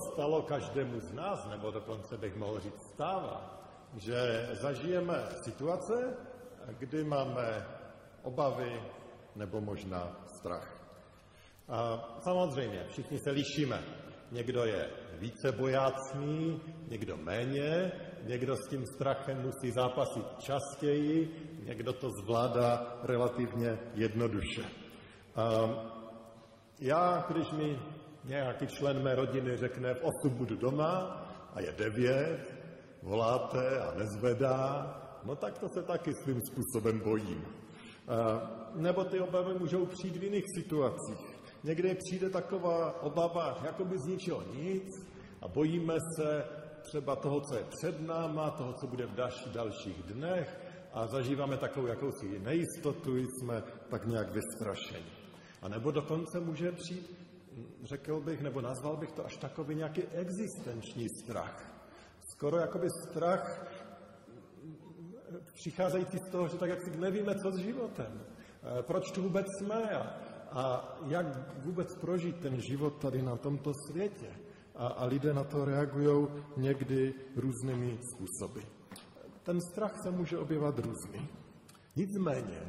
Stalo každému z nás, nebo dokonce bych mohl říct stává, že zažijeme situace, kdy máme obavy nebo možná strach. A samozřejmě, všichni se lišíme. Někdo je více bojácný, někdo méně, někdo s tím strachem musí zápasit častěji, někdo to zvládá relativně jednoduše. A já, když mi nějaký člen mé rodiny řekne, v 8 budu doma a je 9, voláte a nezvedá, no tak to se taky svým způsobem bojím. Nebo ty obavy můžou přijít v jiných situacích. Někdy přijde taková obava, jako by z ničeho nic a bojíme se třeba toho, co je před náma, toho, co bude v další, dalších dnech a zažíváme takovou jakousi nejistotu, jsme tak nějak vystrašeni. A nebo dokonce může přijít řekl bych, nebo nazval bych to až takový nějaký existenční strach. Skoro jakoby strach přicházející z toho, že tak jak si nevíme, co s životem. Eh, proč tu vůbec jsme a, a jak vůbec prožít ten život tady na tomto světě. A, a lidé na to reagují někdy různými způsoby. Ten strach se může objevat různý. Nicméně,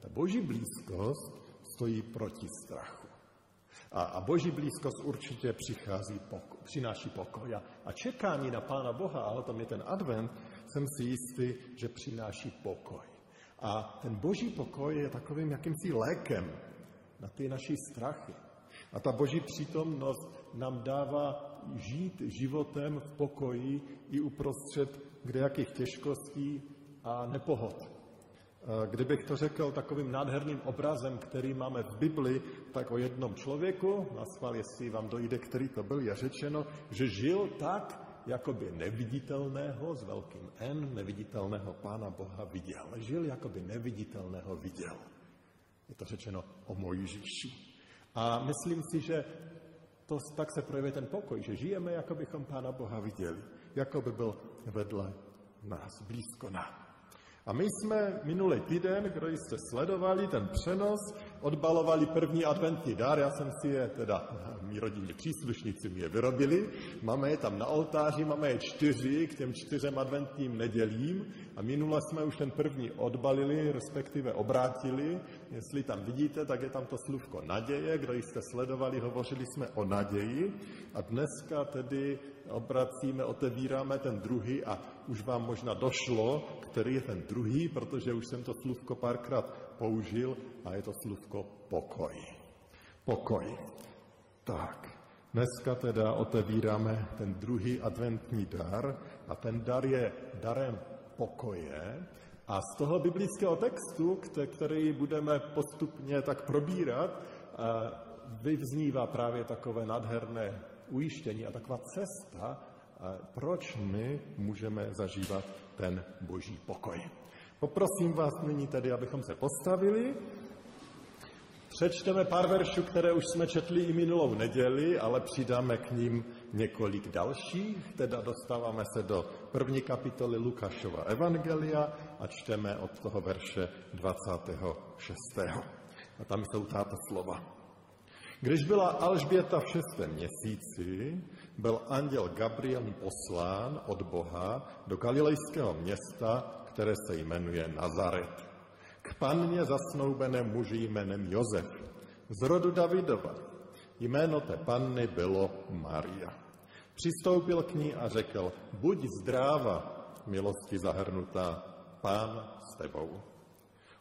ta boží blízkost stojí proti strachu. A, a boží blízkost určitě přichází, poko, přináší pokoj. A, a čekání na Pána Boha, a o tom je ten advent, jsem si jistý, že přináší pokoj. A ten boží pokoj je takovým jakýmsi lékem na ty naši strachy. A ta boží přítomnost nám dává žít životem v pokoji i uprostřed kdejakých těžkostí a nepohod. Kdybych to řekl takovým nádherným obrazem, který máme v Bibli, tak o jednom člověku, na schvál, jestli vám dojde, který to byl, je řečeno, že žil tak, jakoby neviditelného, s velkým N, neviditelného Pána Boha viděl. Žil, jakoby neviditelného viděl. Je to řečeno o Mojžíši. A myslím si, že to, tak se projevuje ten pokoj, že žijeme, jako bychom Pána Boha viděli, jako by byl vedle nás, blízko nám. A my jsme minulý týden, kdo jste sledovali ten přenos, odbalovali první adventní dár, já jsem si je, teda mý rodinní příslušníci mi je vyrobili, máme je tam na oltáři, máme je čtyři k těm čtyřem adventním nedělím a minule jsme už ten první odbalili, respektive obrátili. Jestli tam vidíte, tak je tam to slůvko naděje, kdo jste sledovali, hovořili jsme o naději a dneska tedy obracíme, otevíráme ten druhý a už vám možná došlo, který je ten druhý, protože už jsem to slůvko párkrát použil a je to slůvko pokoj. Pokoj. Tak, dneska teda otevíráme ten druhý adventní dar a ten dar je darem pokoje a z toho biblického textu, který budeme postupně tak probírat, vyvznívá právě takové nádherné ujištění a taková cesta, proč my můžeme zažívat ten boží pokoj. Poprosím vás nyní tedy, abychom se postavili. Přečteme pár veršů, které už jsme četli i minulou neděli, ale přidáme k ním několik dalších. Teda dostáváme se do první kapitoly Lukášova Evangelia a čteme od toho verše 26. A tam jsou tato slova. Když byla Alžběta v šestém měsíci, byl anděl Gabriel poslán od Boha do galilejského města, které se jmenuje Nazaret. K panně zasnoubené muži jménem Josef, z rodu Davidova. Jméno té panny bylo Maria. Přistoupil k ní a řekl, buď zdráva, milosti zahrnutá, pán s tebou.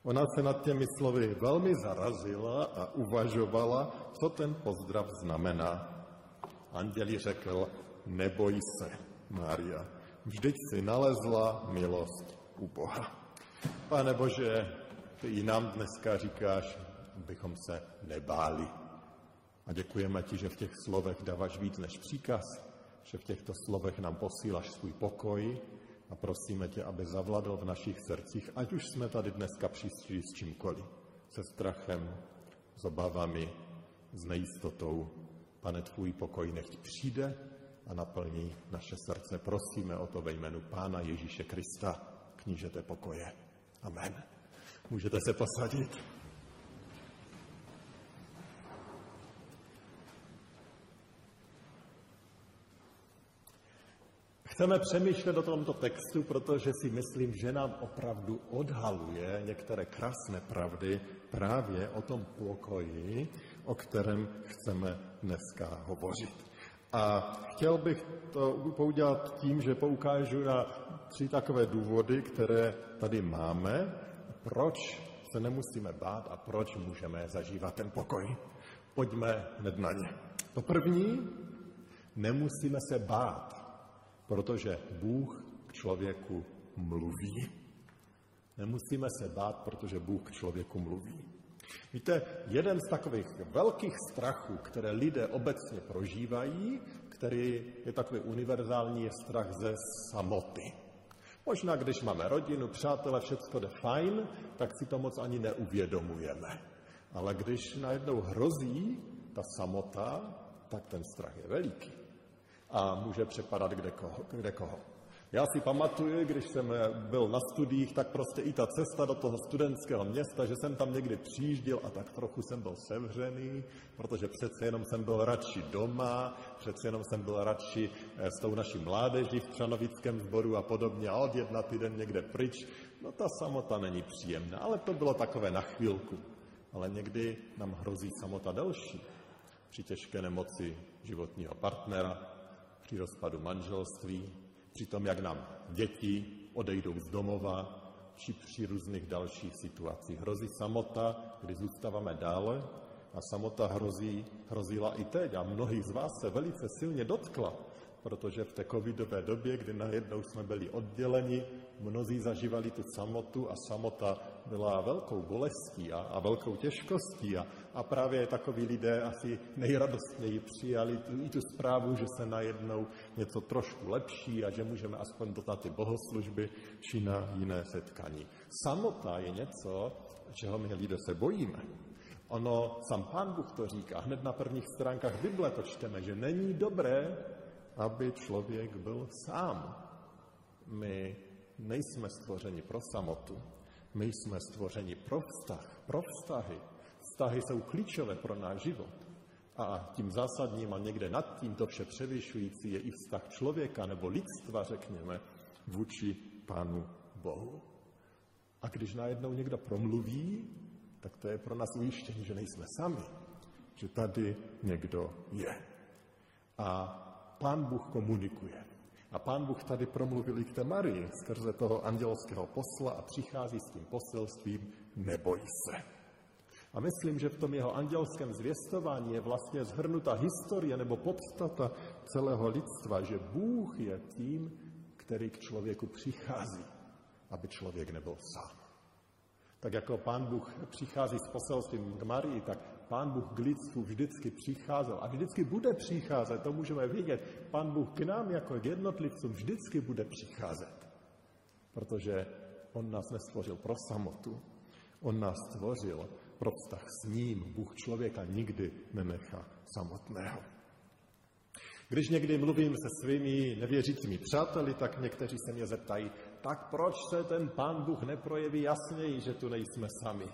Ona se nad těmi slovy velmi zarazila a uvažovala, co ten pozdrav znamená. Anděli řekl, neboj se, Mária, vždyť si nalezla milost u Boha. Pane Bože, ty i nám dneska říkáš, abychom se nebáli, A děkujeme ti, že v těch slovech dáváš víc než příkaz, že v těchto slovech nám posíláš svůj pokoj a prosíme tě, aby zavladl v našich srdcích, ať už jsme tady dneska přišli s čímkoliv, se strachem, s obavami, s nejistotou. Pane, tvůj pokoj nechť přijde a naplní naše srdce. Prosíme o to ve jménu Pána Ježíše Krista, knížete pokoje. Amen. Můžete se posadit. Chceme přemýšlet o tomto textu, protože si myslím, že nám opravdu odhaluje některé krásné pravdy právě o tom pokoji, o kterém chceme dneska hovořit. A chtěl bych to poudělat tím, že poukážu na tři takové důvody, které tady máme, proč se nemusíme bát a proč můžeme zažívat ten pokoj. Pojďme hned na ně. To první, nemusíme se bát protože Bůh k člověku mluví. Nemusíme se bát, protože Bůh k člověku mluví. Víte, jeden z takových velkých strachů, které lidé obecně prožívají, který je takový univerzální, je strach ze samoty. Možná, když máme rodinu, přátele, všechno jde fajn, tak si to moc ani neuvědomujeme. Ale když najednou hrozí ta samota, tak ten strach je veliký a může přepadat kde koho. Kde koho. Já si pamatuju, když jsem byl na studiích, tak prostě i ta cesta do toho studentského města, že jsem tam někdy přijížděl a tak trochu jsem byl sevřený, protože přece jenom jsem byl radši doma, přece jenom jsem byl radši eh, s tou naší mládeží v Třanovickém sboru a podobně a od jedna týden někde pryč. No ta samota není příjemná, ale to bylo takové na chvilku. Ale někdy nám hrozí samota delší. Při těžké nemoci životního partnera, při rozpadu manželství, při tom, jak nám děti odejdou z domova, či při různých dalších situacích. Hrozí samota, kdy zůstáváme dále a samota hrozí, hrozila i teď a mnohých z vás se velice silně dotkla protože v té covidové době, kdy najednou jsme byli odděleni, mnozí zažívali tu samotu a samota byla velkou bolestí a, a velkou těžkostí a, a právě takoví lidé asi nejradostněji přijali tu, i tu zprávu, že se najednou něco trošku lepší a že můžeme aspoň dotat ty bohoslužby či na jiné setkání. Samota je něco, čeho my lidé se bojíme. Ono, sám pán Bůh to říká, hned na prvních stránkách Bible to čteme, že není dobré aby člověk byl sám. My nejsme stvořeni pro samotu, my jsme stvořeni pro vztah, pro vztahy. Vztahy jsou klíčové pro náš život. A tím zásadním a někde nad tím to vše převyšující je i vztah člověka nebo lidstva, řekněme, vůči Pánu Bohu. A když najednou někdo promluví, tak to je pro nás ujištění, že nejsme sami, že tady někdo je. A Pán Bůh komunikuje. A pán Bůh tady promluvil i k té Marii skrze toho andělského posla a přichází s tím poselstvím neboj se. A myslím, že v tom jeho andělském zvěstování je vlastně zhrnuta historie nebo podstata celého lidstva, že Bůh je tím, který k člověku přichází, aby člověk nebyl sám. Tak jako pán Bůh přichází s poselstvím k Marii, tak pán Bůh k lidstvu vždycky přicházel a vždycky bude přicházet, to můžeme vědět. Pán Bůh k nám jako jednotlivcům vždycky bude přicházet, protože on nás nestvořil pro samotu, on nás stvořil pro vztah s ním. Bůh člověka nikdy nenechá samotného. Když někdy mluvím se svými nevěřícími přáteli, tak někteří se mě zeptají, tak proč se ten pán Bůh neprojeví jasněji, že tu nejsme sami?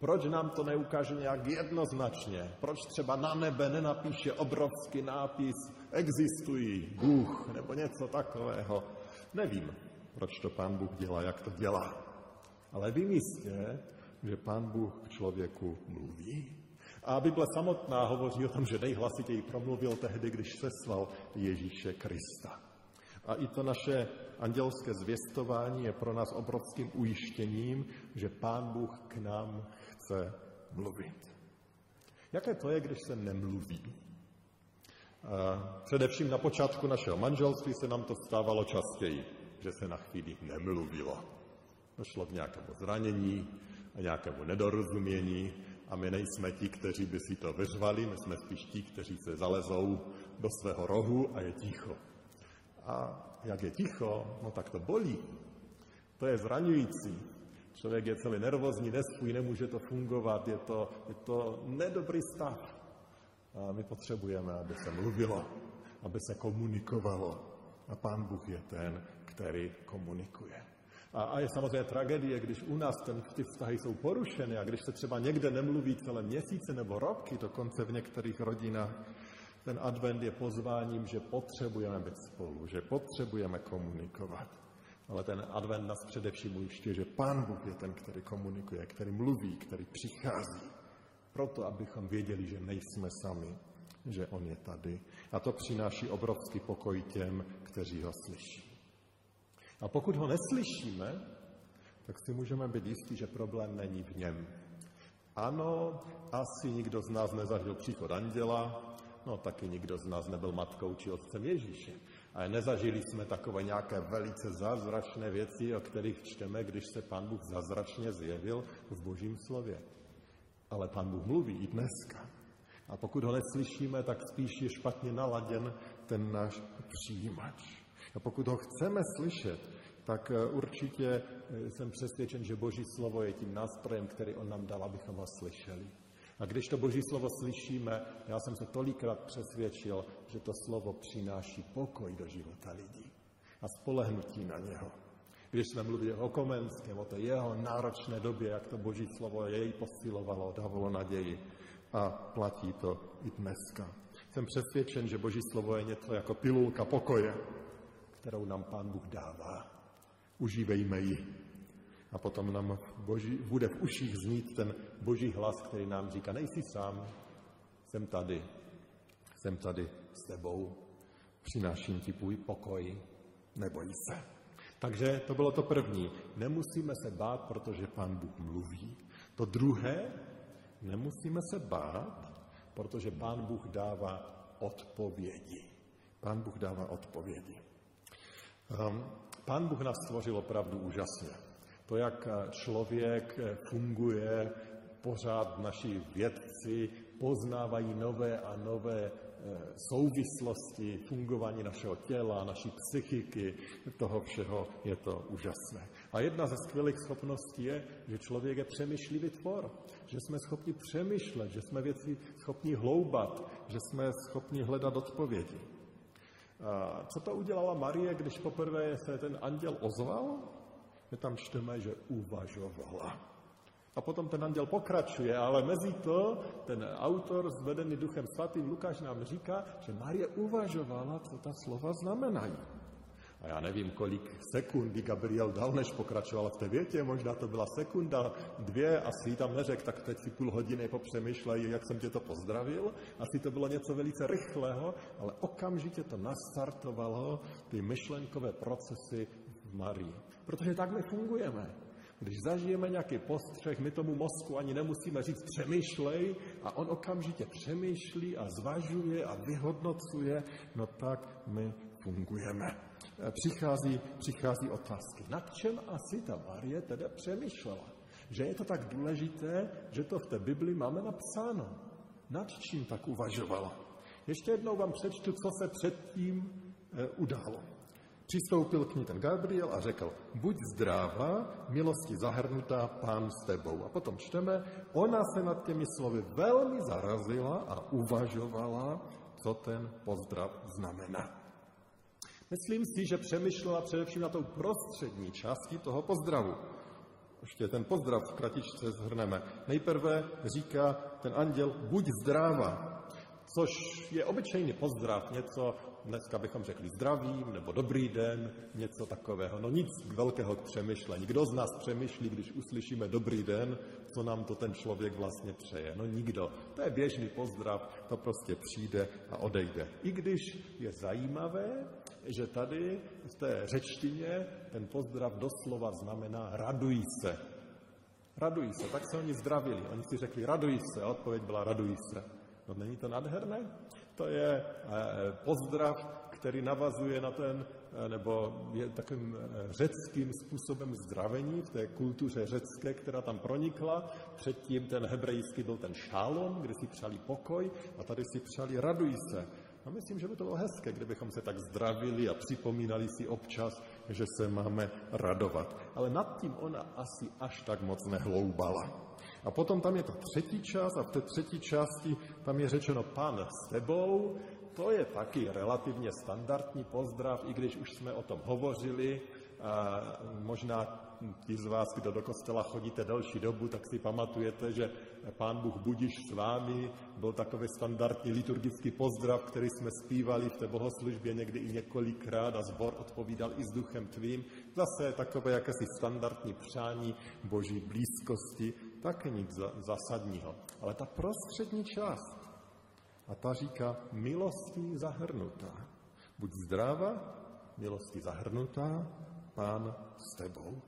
Proč nám to neukáže nějak jednoznačně? Proč třeba na nebe nenapíše obrovský nápis existují Bůh nebo něco takového? Nevím, proč to pán Bůh dělá, jak to dělá. Ale vím jistě, že pán Bůh k člověku mluví. A Bible samotná hovoří o tom, že nejhlasitěji promluvil tehdy, když seslal Ježíše Krista. A i to naše andělské zvěstování je pro nás obrovským ujištěním, že Pán Bůh k nám chce mluvit. Jaké to je, když se nemluví? Především na počátku našeho manželství se nám to stávalo častěji, že se na chvíli nemluvilo. Došlo k nějakému zranění, a nějakému nedorozumění a my nejsme ti, kteří by si to vyřvali, my jsme spíš ti, kteří se zalezou do svého rohu a je ticho. A jak je ticho, no tak to bolí. To je zraňující. Člověk je celý nervózní, nespůj, nemůže to fungovat, je to, je to nedobrý stav. A my potřebujeme, aby se mluvilo, aby se komunikovalo. A Pán Bůh je ten, který komunikuje. A, a je samozřejmě tragédie, když u nás ten, ty vztahy jsou porušeny a když se třeba někde nemluví celé měsíce nebo roky, dokonce v některých rodinách, ten advent je pozváním, že potřebujeme být spolu, že potřebujeme komunikovat. Ale ten advent nás především ujišťuje, že Pán Bůh je ten, který komunikuje, který mluví, který přichází. Proto, abychom věděli, že nejsme sami, že On je tady. A to přináší obrovský pokoj těm, kteří ho slyší. A pokud ho neslyšíme, tak si můžeme být jistí, že problém není v něm. Ano, asi nikdo z nás nezažil příchod anděla, no taky nikdo z nás nebyl matkou či otcem Ježíše. A nezažili jsme takové nějaké velice zázračné věci, o kterých čteme, když se Pán Bůh zázračně zjevil v Božím slově. Ale Pán Bůh mluví i dneska. A pokud ho neslyšíme, tak spíš je špatně naladěn ten náš přijímač. A pokud ho chceme slyšet, tak eh, určitě eh, jsem přesvědčen, že Boží slovo je tím nástrojem, který on nám dal, abychom ho slyšeli. A když to Boží slovo slyšíme, já jsem se tolikrát přesvědčil, že to slovo přináší pokoj do života lidí a spolehnutí na něho. Když jsme mluvili o Komenském, o té jeho náročné době, jak to Boží slovo jej posilovalo, dávalo naději. A platí to i dneska. Jsem přesvědčen, že Boží slovo je něco jako pilulka pokoje, kterou nám Pán Bůh dává. Užívejme ji. A potom nám boží, bude v uších znít ten boží hlas, který nám říká, nejsi sám, jsem tady, jsem tady s tebou, přináším ti tvůj pokoj, neboj se. Takže to bylo to první. Nemusíme se bát, protože Pán Bůh mluví. To druhé, nemusíme se bát, protože Pán Bůh dává odpovědi. Pán Bůh dává odpovědi. Ehm, Pán Bůh nás stvořil opravdu úžasně. To, jak člověk funguje, pořád naši vědci poznávají nové a nové eh, souvislosti fungování našeho těla, naší psychiky, toho všeho je to úžasné. A jedna ze skvělých schopností je, že člověk je přemýšlivý tvor, že jsme schopni přemýšlet, že jsme věci schopni hloubat, že jsme schopni hledat odpovědi. Co to udělala Marie, když poprvé se ten anděl ozval? My tam čteme, že uvažovala. A potom ten anděl pokračuje, ale mezi to ten autor zvedený Duchem Svatým Lukáš nám říká, že Marie uvažovala, co ta slova znamenají. A já nevím, kolik sekund by Gabriel dal, než pokračoval v té větě, možná to byla sekunda, dvě, asi tam neřekl, tak teď si půl hodiny popřemýšlej, jak jsem tě to pozdravil. Asi to bylo něco velice rychlého, ale okamžitě to nastartovalo ty myšlenkové procesy Marii. Protože tak my fungujeme. Když zažijeme nějaký postřeh, my tomu mozku ani nemusíme říct přemýšlej a on okamžitě přemýšlí a zvažuje a vyhodnocuje, no tak my fungujeme. Eh, přichází, přichází otázky. Nad čem asi ta Marie teda přemýšlela? Že je to tak důležité, že to v té Bibli máme napsáno. Nad čím tak uvažovala? Ještě jednou vám přečtu, co se předtím e, událo. Přistoupil k ní ten Gabriel a řekl, buď zdráva, milosti zahrnutá, pán s tebou. A potom čteme, ona se nad těmi slovy velmi zarazila a uvažovala, co ten pozdrav znamená. Myslím si, že přemýšlela především na tou prostřední části toho pozdravu. Ještě ten pozdrav v kratičce zhrneme. Nejprve říká ten anděl, buď zdráva, což je obyčejný pozdrav, něco, dneska bychom řekli zdravím nebo dobrý den, něco takového. No nic velkého k přemýšlení. Kdo z nás přemýšlí, když uslyšíme dobrý den, co nám to ten člověk vlastně přeje? No nikdo. To je běžný pozdrav, to prostě přijde a odejde. I když je zajímavé, že tady v té řečtině ten pozdrav doslova znamená raduj se. Raduj se, tak se oni zdravili. Oni si řekli raduj se a odpověď byla raduj se. No není to nádherné? To je eh, pozdrav, který navazuje na ten, eh, nebo je takovým eh, řeckým způsobem zdravení v té kultuře řecké, která tam pronikla. Předtím ten hebrejský byl ten šálom, kde si přali pokoj a tady si přali raduj se. A myslím, že by to bylo hezké, kdybychom se tak zdravili a připomínali si občas, že se máme radovat. Ale nad tím ona asi až tak moc nehloubala. A potom tam je ta třetí část a v té třetí části tam je řečeno pán s tebou. To je taky relativně standardní pozdrav, i když už jsme o tom hovořili. A možná ti z vás, kdo do kostela chodíte delší dobu, tak si pamatujete, že Pán Bůh budíš s vámi, byl takový standardní liturgický pozdrav, který jsme zpívali v té bohoslužbě někdy i několikrát a zbor odpovídal i s duchem tvým. Zase takové jakési standardní přání boží blízkosti, také nic zásadního. Ale ta prostřední část, a ta říká milostí zahrnutá. Buď zdráva, milostí zahrnutá, pán s tebou.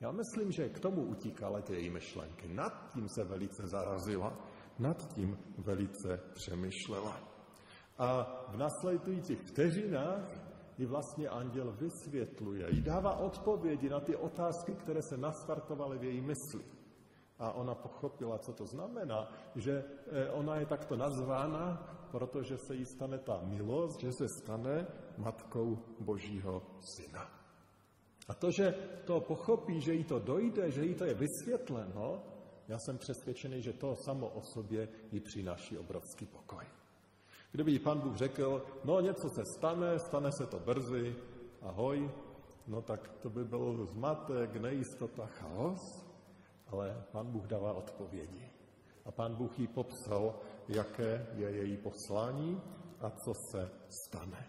Já myslím, že k tomu utíkala ty její myšlenky. Nad tím se velice zarazila, nad tím velice přemýšlela. A v nasledujících vteřinách ji vlastně anděl vysvětluje, jí dává odpovědi na ty otázky, které se nastartovaly v její mysli. A ona pochopila, co to znamená, že eh, ona je takto nazvána, protože se jí stane ta milost, že se stane matkou Božího syna. A to, že to pochopí, že jí to dojde, že jí to je vysvětleno, já jsem přesvědčený, že to samo o sobě jí přináší obrovský pokoj. Kdyby jí pan Bůh řekl, no něco se stane, stane se to brzy, ahoj, no tak to by byl zmatek, nejistota, chaos, ale pan Bůh dává odpovědi. A pan Bůh jí popsal, jaké je její poslání a co se stane.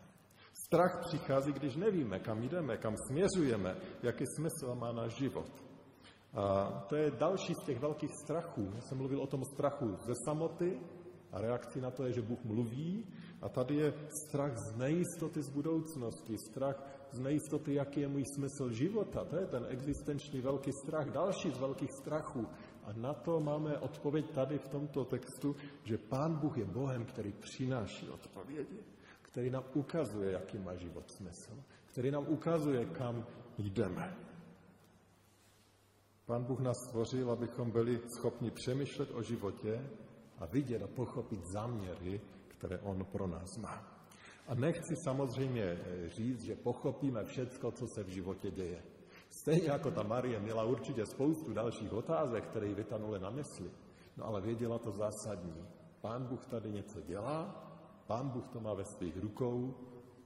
Strach přichází, když nevíme, kam jdeme, kam směřujeme, jaký smysl má náš život. A to je další z těch velkých strachů. Já jsem mluvil o tom strachu ze samoty a reakcí na to je, že Bůh mluví. A tady je strach z nejistoty z budoucnosti, strach z nejistoty, jaký je můj smysl života. To je ten existenční velký strach, další z velkých strachů. A na to máme odpověď tady v tomto textu, že Pán Bůh je Bohem, který přináší odpovědi který nám ukazuje, jaký má život smysl, který nám ukazuje, kam jdeme. Pán Bůh nás stvořil, abychom byli schopni přemýšlet o životě a vidět a pochopit záměry, které On pro nás má. A nechci samozřejmě říct, že pochopíme všecko, co se v životě děje. Stejně jako ta Marie měla určitě spoustu dalších otázek, které jí vytanuly na mysli, no ale věděla to zásadní. Pán Bůh tady něco dělá Pán Bůh to má ve svých rukou,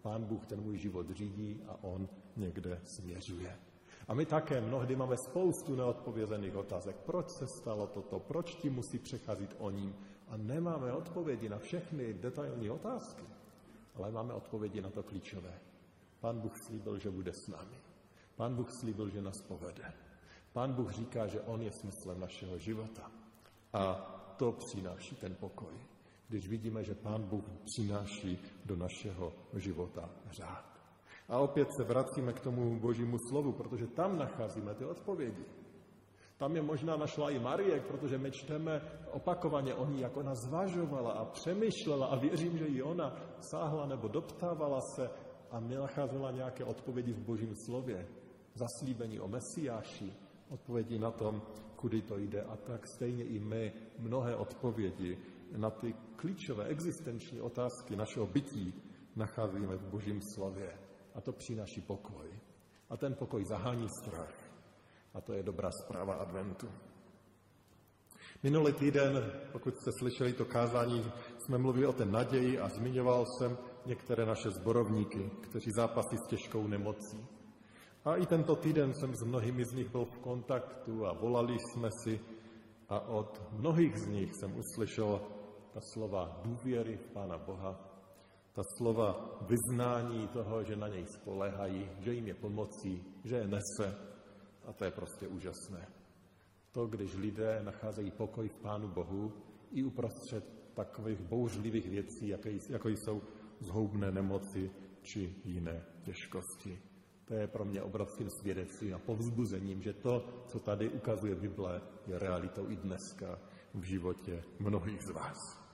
Pán Bůh ten můj život řídí a On někde směřuje. A my také mnohdy máme spoustu neodpovězených otázek. Proč se stalo toto? Proč ti musí přecházet o ním? A nemáme odpovědi na všechny detailní otázky, ale máme odpovědi na to klíčové. Pán Bůh slíbil, že bude s námi. Pán Bůh slíbil, že nás povede. Pán Bůh říká, že On je smyslem našeho života. A to přináší ten pokoj když vidíme, že Pán Bůh přináší do našeho života řád. A opět se vracíme k tomu božímu slovu, protože tam nacházíme ty odpovědi. Tam je možná našla i Marie, protože my čteme opakovaně o ní, jak ona zvažovala a přemýšlela a věřím, že i ona sáhla nebo doptávala se a nacházela nějaké odpovědi v božím slově. Zaslíbení o Mesiáši, odpovědi na tom, kudy to jde a tak stejně i my mnohé odpovědi na ty klíčové existenční otázky našeho bytí nacházíme v Božím slově. A to přináší pokoj. A ten pokoj zahání strach. A to je dobrá zpráva adventu. Minulý týden, pokud jste slyšeli to kázání, jsme mluvili o té naději a zmiňoval jsem některé naše zborovníky, kteří zápasí s těžkou nemocí. A i tento týden jsem s mnohými z nich byl v kontaktu a volali jsme si a od mnohých z nich jsem uslyšel ta slova důvěry v Pána Boha, ta slova vyznání toho, že na něj spolehají, že jim je pomocí, že je nese. A to je prostě úžasné. To, když lidé nacházejí pokoj v Pánu Bohu i uprostřed takových bouřlivých věcí, jako jsou zhoubné nemoci či jiné těžkosti. To je pro mě obrovským svědectvím a povzbuzením, že to, co tady ukazuje Bible, je realitou i dneska v životě mnohých z vás.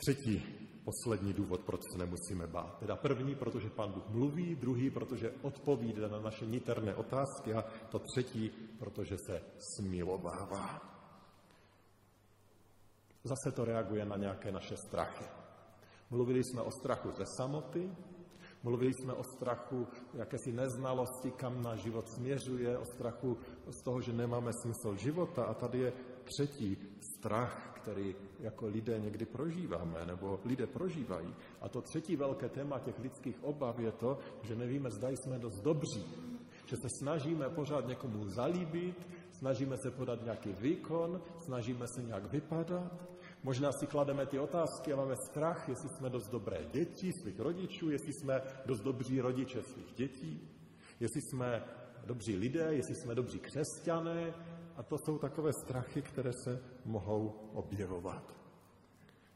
Třetí, poslední důvod, proč se nemusíme bát. Teda první, protože Pán Bůh mluví, druhý, protože odpovídá na naše niterné otázky a to třetí, protože se smilovává. Zase to reaguje na nějaké naše strachy. Mluvili jsme o strachu ze samoty, mluvili jsme o strachu jakési neznalosti, kam náš život směřuje, o strachu z toho, že nemáme smysl života a tady je třetí strach, který jako lidé někdy prožíváme, nebo lidé prožívají. A to třetí velké téma těch lidských obav je to, že nevíme, zda jsme dost dobří, že se snažíme pořád někomu zalíbit, snažíme se podat nějaký výkon, snažíme se nějak vypadat, možná si klademe ty otázky a máme strach, jestli jsme dost dobré děti svých rodičů, jestli jsme dost dobří rodiče svých dětí, jestli jsme dobří lidé, jestli jsme dobří křesťané, a to jsou takové strachy, které se mohou objevovat.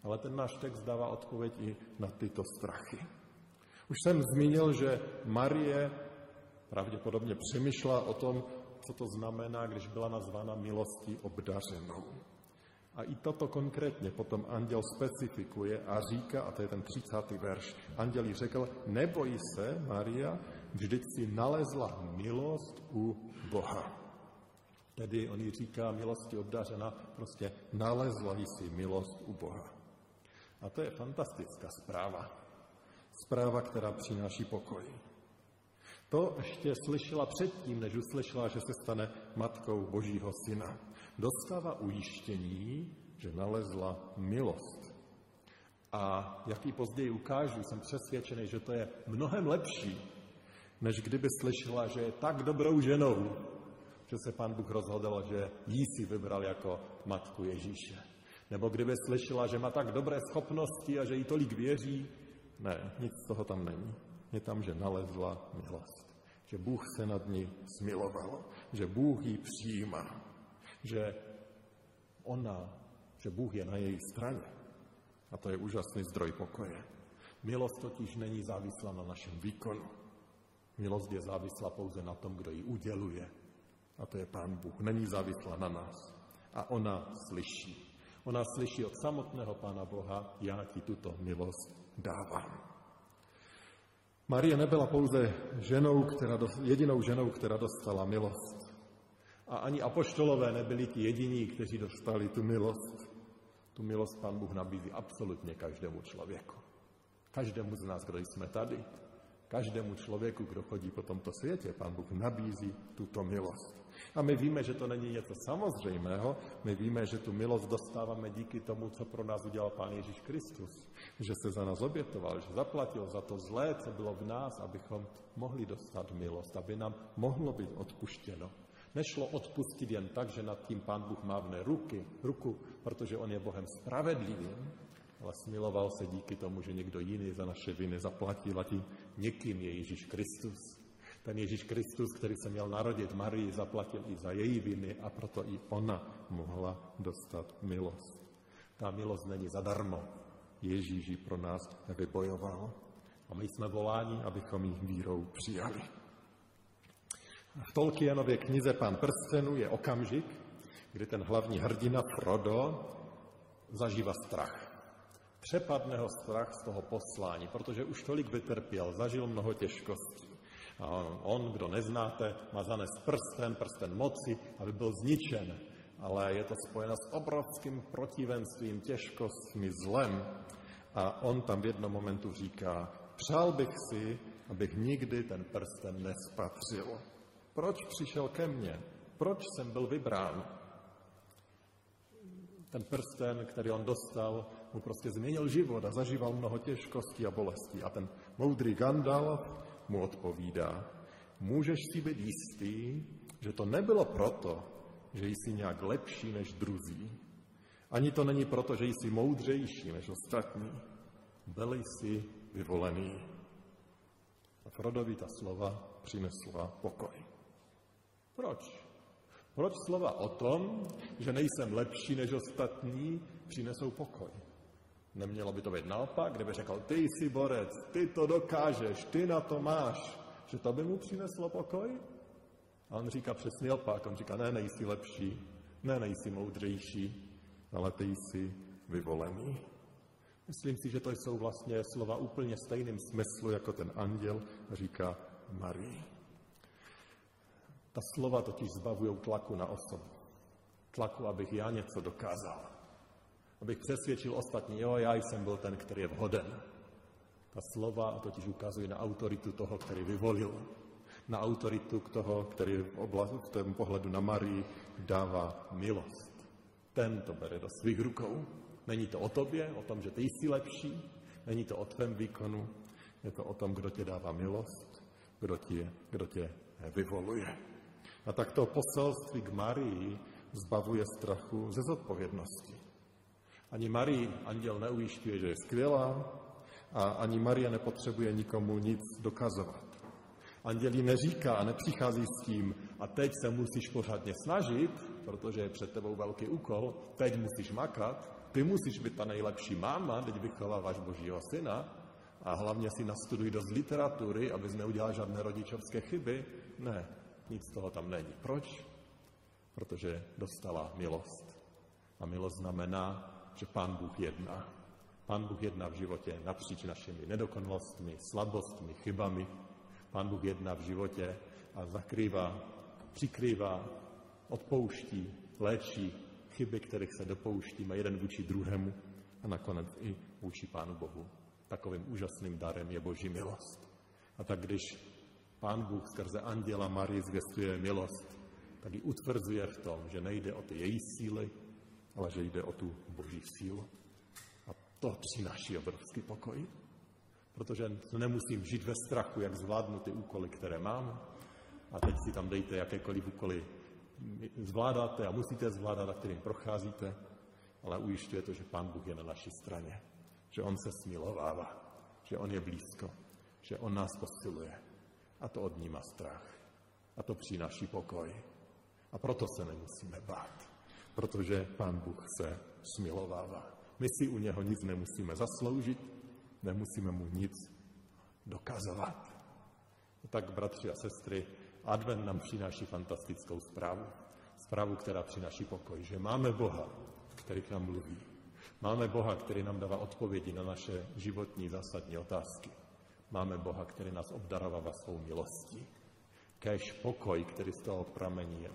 Ale ten náš text dává odpověď i na tyto strachy. Už jsem zmínil, že Marie pravděpodobně přemýšlela o tom, co to znamená, když byla nazvána milostí obdařenou. A i toto konkrétně potom anděl specifikuje a říká, a to je ten 30. verš, anděl jí řekl, neboj se, Maria, vždyť si nalezla milost u Boha. Tedy on jí říká milosti obdařena, prostě nalezla si milost u Boha. A to je fantastická zpráva. Zpráva, která přináší pokoj. To ještě slyšela předtím, než uslyšela, že se stane matkou Božího syna. Dostává ujištění, že nalezla milost. A jak ji později ukážu, jsem přesvědčený, že to je mnohem lepší, než kdyby slyšela, že je tak dobrou ženou, že se pán Bůh rozhodl, že jí si vybral jako matku Ježíše. Nebo kdyby slyšela, že má tak dobré schopnosti a že jí tolik věří. Ne, nic z toho tam není. Je tam, že nalezla milost. Že Bůh se nad ní smiloval. Že Bůh ji přijímá. Že ona, že Bůh je na její straně. A to je úžasný zdroj pokoje. Milost totiž není závislá na našem výkonu. Milost je závislá pouze na tom, kdo ji uděluje, a to je Pán Bůh. Není závislá na nás. A ona slyší. Ona slyší od samotného Pána Boha, já ti tuto milost dávám. Marie nebyla pouze ženou, která do, jedinou ženou, která dostala milost. A ani apoštolové nebyli ti jediní, kteří dostali tu milost. Tu milost Pán Bůh nabízí absolutně každému člověku. Každému z nás, kdo jsme tady, každému člověku, kdo chodí po tomto světě, Pán Bůh nabízí tuto milost. A my víme, že to není něco samozřejmého, my víme, že tu milost dostáváme díky tomu, co pro nás udělal Pán Ježíš Kristus. Že se za nás obětoval, že zaplatil za to zlé, co bylo v nás, abychom mohli dostat milost, aby nám mohlo být odpuštěno. Nešlo odpustit jen tak, že nad tím Pán Bůh mávne ruky, ruku, protože On je Bohem spravedlivým, ale smiloval se díky tomu, že někdo jiný za naše viny zaplatil a tím někým je Ježíš Kristus. Ten Ježíš Kristus, který se měl narodit Marii, zaplatil i za její viny a proto i ona mohla dostat milost. Ta milost není zadarmo. Ježíš ji pro nás vybojoval a my jsme voláni, abychom ji vírou přijali. V Tolkienově knize Pán prstenů je okamžik, kdy ten hlavní hrdina Frodo zažívá strach. Přepadne ho strach z toho poslání, protože už tolik vytrpěl, zažil mnoho těžkostí. A on, kdo neznáte, má zanést prsten, prsten moci, aby byl zničen. Ale je to spojeno s obrovským protivenstvím, těžkostmi, zlem. A on tam v jednom momentu říká, přál bych si, abych nikdy ten prsten nespatřil. Proč přišel ke mně? Proč jsem byl vybrán? Ten prsten, který on dostal, mu prostě změnil život a zažíval mnoho těžkostí a bolestí. A ten moudrý Gandalf mu odpovídá, můžeš si být jistý, že to nebylo proto, že jsi nějak lepší než druzí. Ani to není proto, že jsi moudřejší než ostatní. Byl jsi vyvolený. A Frodovi ta slova přinesla pokoj. Proč? Proč slova o tom, že nejsem lepší než ostatní, přinesou pokoj? Nemělo by to být naopak, kdyby řekl, ty jsi borec, ty to dokážeš, ty na to máš, že to by mu přineslo pokoj? A on říká přesně opak, on říká, ne, nejsi lepší, ne, nejsi moudřejší, ale ty jsi vyvolený. Myslím si, že to jsou vlastně slova úplně stejným smyslu, jako ten anděl říká Marii. Ta slova totiž zbavují tlaku na osobu. Tlaku, abych já něco dokázal. Abych přesvědčil ostatní, jo, já jsem byl ten, který je vhoden. Ta slova totiž ukazují na autoritu toho, který vyvolil. Na autoritu toho, který v, oblast, v tom pohledu na Marii dává milost. Ten to bere do svých rukou. Není to o tobě, o tom, že ty jsi lepší, není to o tvém výkonu, je to o tom, kdo tě dává milost, kdo tě, kdo tě vyvoluje. A tak to poselství k Marii zbavuje strachu ze zodpovědnosti. Ani Marii anděl neujišťuje, že je skvělá, a ani Maria nepotřebuje nikomu nic dokazovat. Andělí neříká a nepřichází s tím, a teď se musíš pořádně snažit, protože je před tebou velký úkol, teď musíš makat, ty musíš být ta nejlepší máma, teď vychováváš božího syna, a hlavně si nastuduj dost literatury, abys neudělal žádné rodičovské chyby. Ne, nic z toho tam není. Proč? Protože dostala milost. A milost znamená, že Pán Bůh jedná. Pán Bůh jedná v životě napříč našimi nedokonalostmi, slabostmi, chybami. Pán Bůh jedná v životě a zakrývá, přikrývá, odpouští, léčí chyby, kterých se dopouštíme jeden vůči druhému a nakonec i vůči Pánu Bohu. Takovým úžasným darem je Boží milost. A tak když Pán Bůh skrze Anděla Marii zvěstuje milost, tak ji utvrzuje v tom, že nejde o ty její síly, ale že jde o tu Boží sílu. A to přináší obrovský pokoj, protože nemusím žít ve strachu, jak zvládnu ty úkoly, které mám. A teď si tam dejte jakékoliv úkoly zvládáte a musíte zvládat, a kterým procházíte, ale ujišťuje to, že Pán Bůh je na naší straně, že On se smilovává, že On je blízko, že On nás posiluje a to odníma strach a to přináší pokoj. A proto se nemusíme bát, protože Pán Bůh se smilovává. My si u něho nic nemusíme zasloužit, nemusíme mu nic dokazovat. Tak, bratři a sestry, Advent nám přináší fantastickou zprávu. Zprávu, která přináší pokoj, že máme Boha, který k nám mluví. Máme Boha, který nám dává odpovědi na naše životní zásadní otázky. Máme Boha, který nás obdarovává svou milostí. Kéž pokoj, který z toho pramení,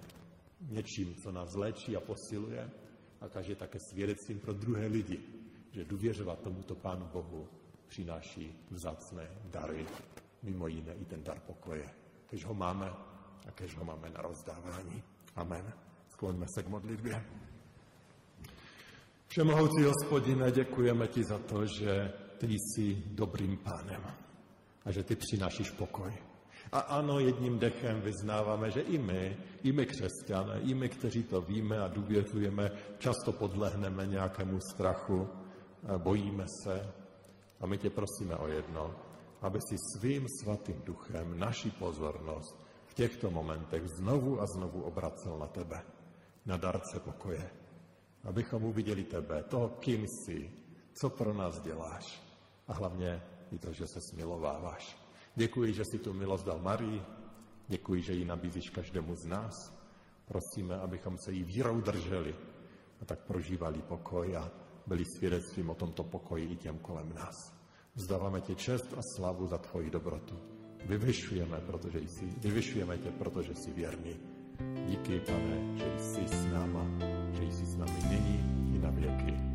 něčím, co nás léčí a posiluje a každý také svědectvím pro druhé lidi, že důvěřovat tomuto Pánu Bohu přináší vzácné dary, mimo jiné i ten dar pokoje kež ho máme a kež ho máme na rozdávání. Amen. Skloňme se k modlitbě. Všemohoucí hospodine, děkujeme ti za to, že ty jsi dobrým pánem a že ty přinášíš pokoj. A ano, jedním dechem vyznáváme, že i my, i my křesťané, i my, kteří to víme a důvěřujeme, často podlehneme nějakému strachu, bojíme se a my tě prosíme o jedno, aby si svým svatým duchem naši pozornost v těchto momentech znovu a znovu obracel na tebe, na darce pokoje. Abychom uviděli tebe, toho, kým jsi, co pro nás děláš a hlavně i to, že se smilováváš. Děkuji, že si tu milost dal Marii, děkuji, že ji nabízíš každému z nás. Prosíme, abychom se jí vírou drželi a tak prožívali pokoj a byli svědectvím o tomto pokoji i těm kolem nás. Vzdáváme ti čest a slavu za tvoji dobrotu. Vyvyšujeme, protože jsi, vyvyšujeme tě, protože jsi věrný. Díky, pane, že jsi s náma, že jsi s námi nyní i na věky.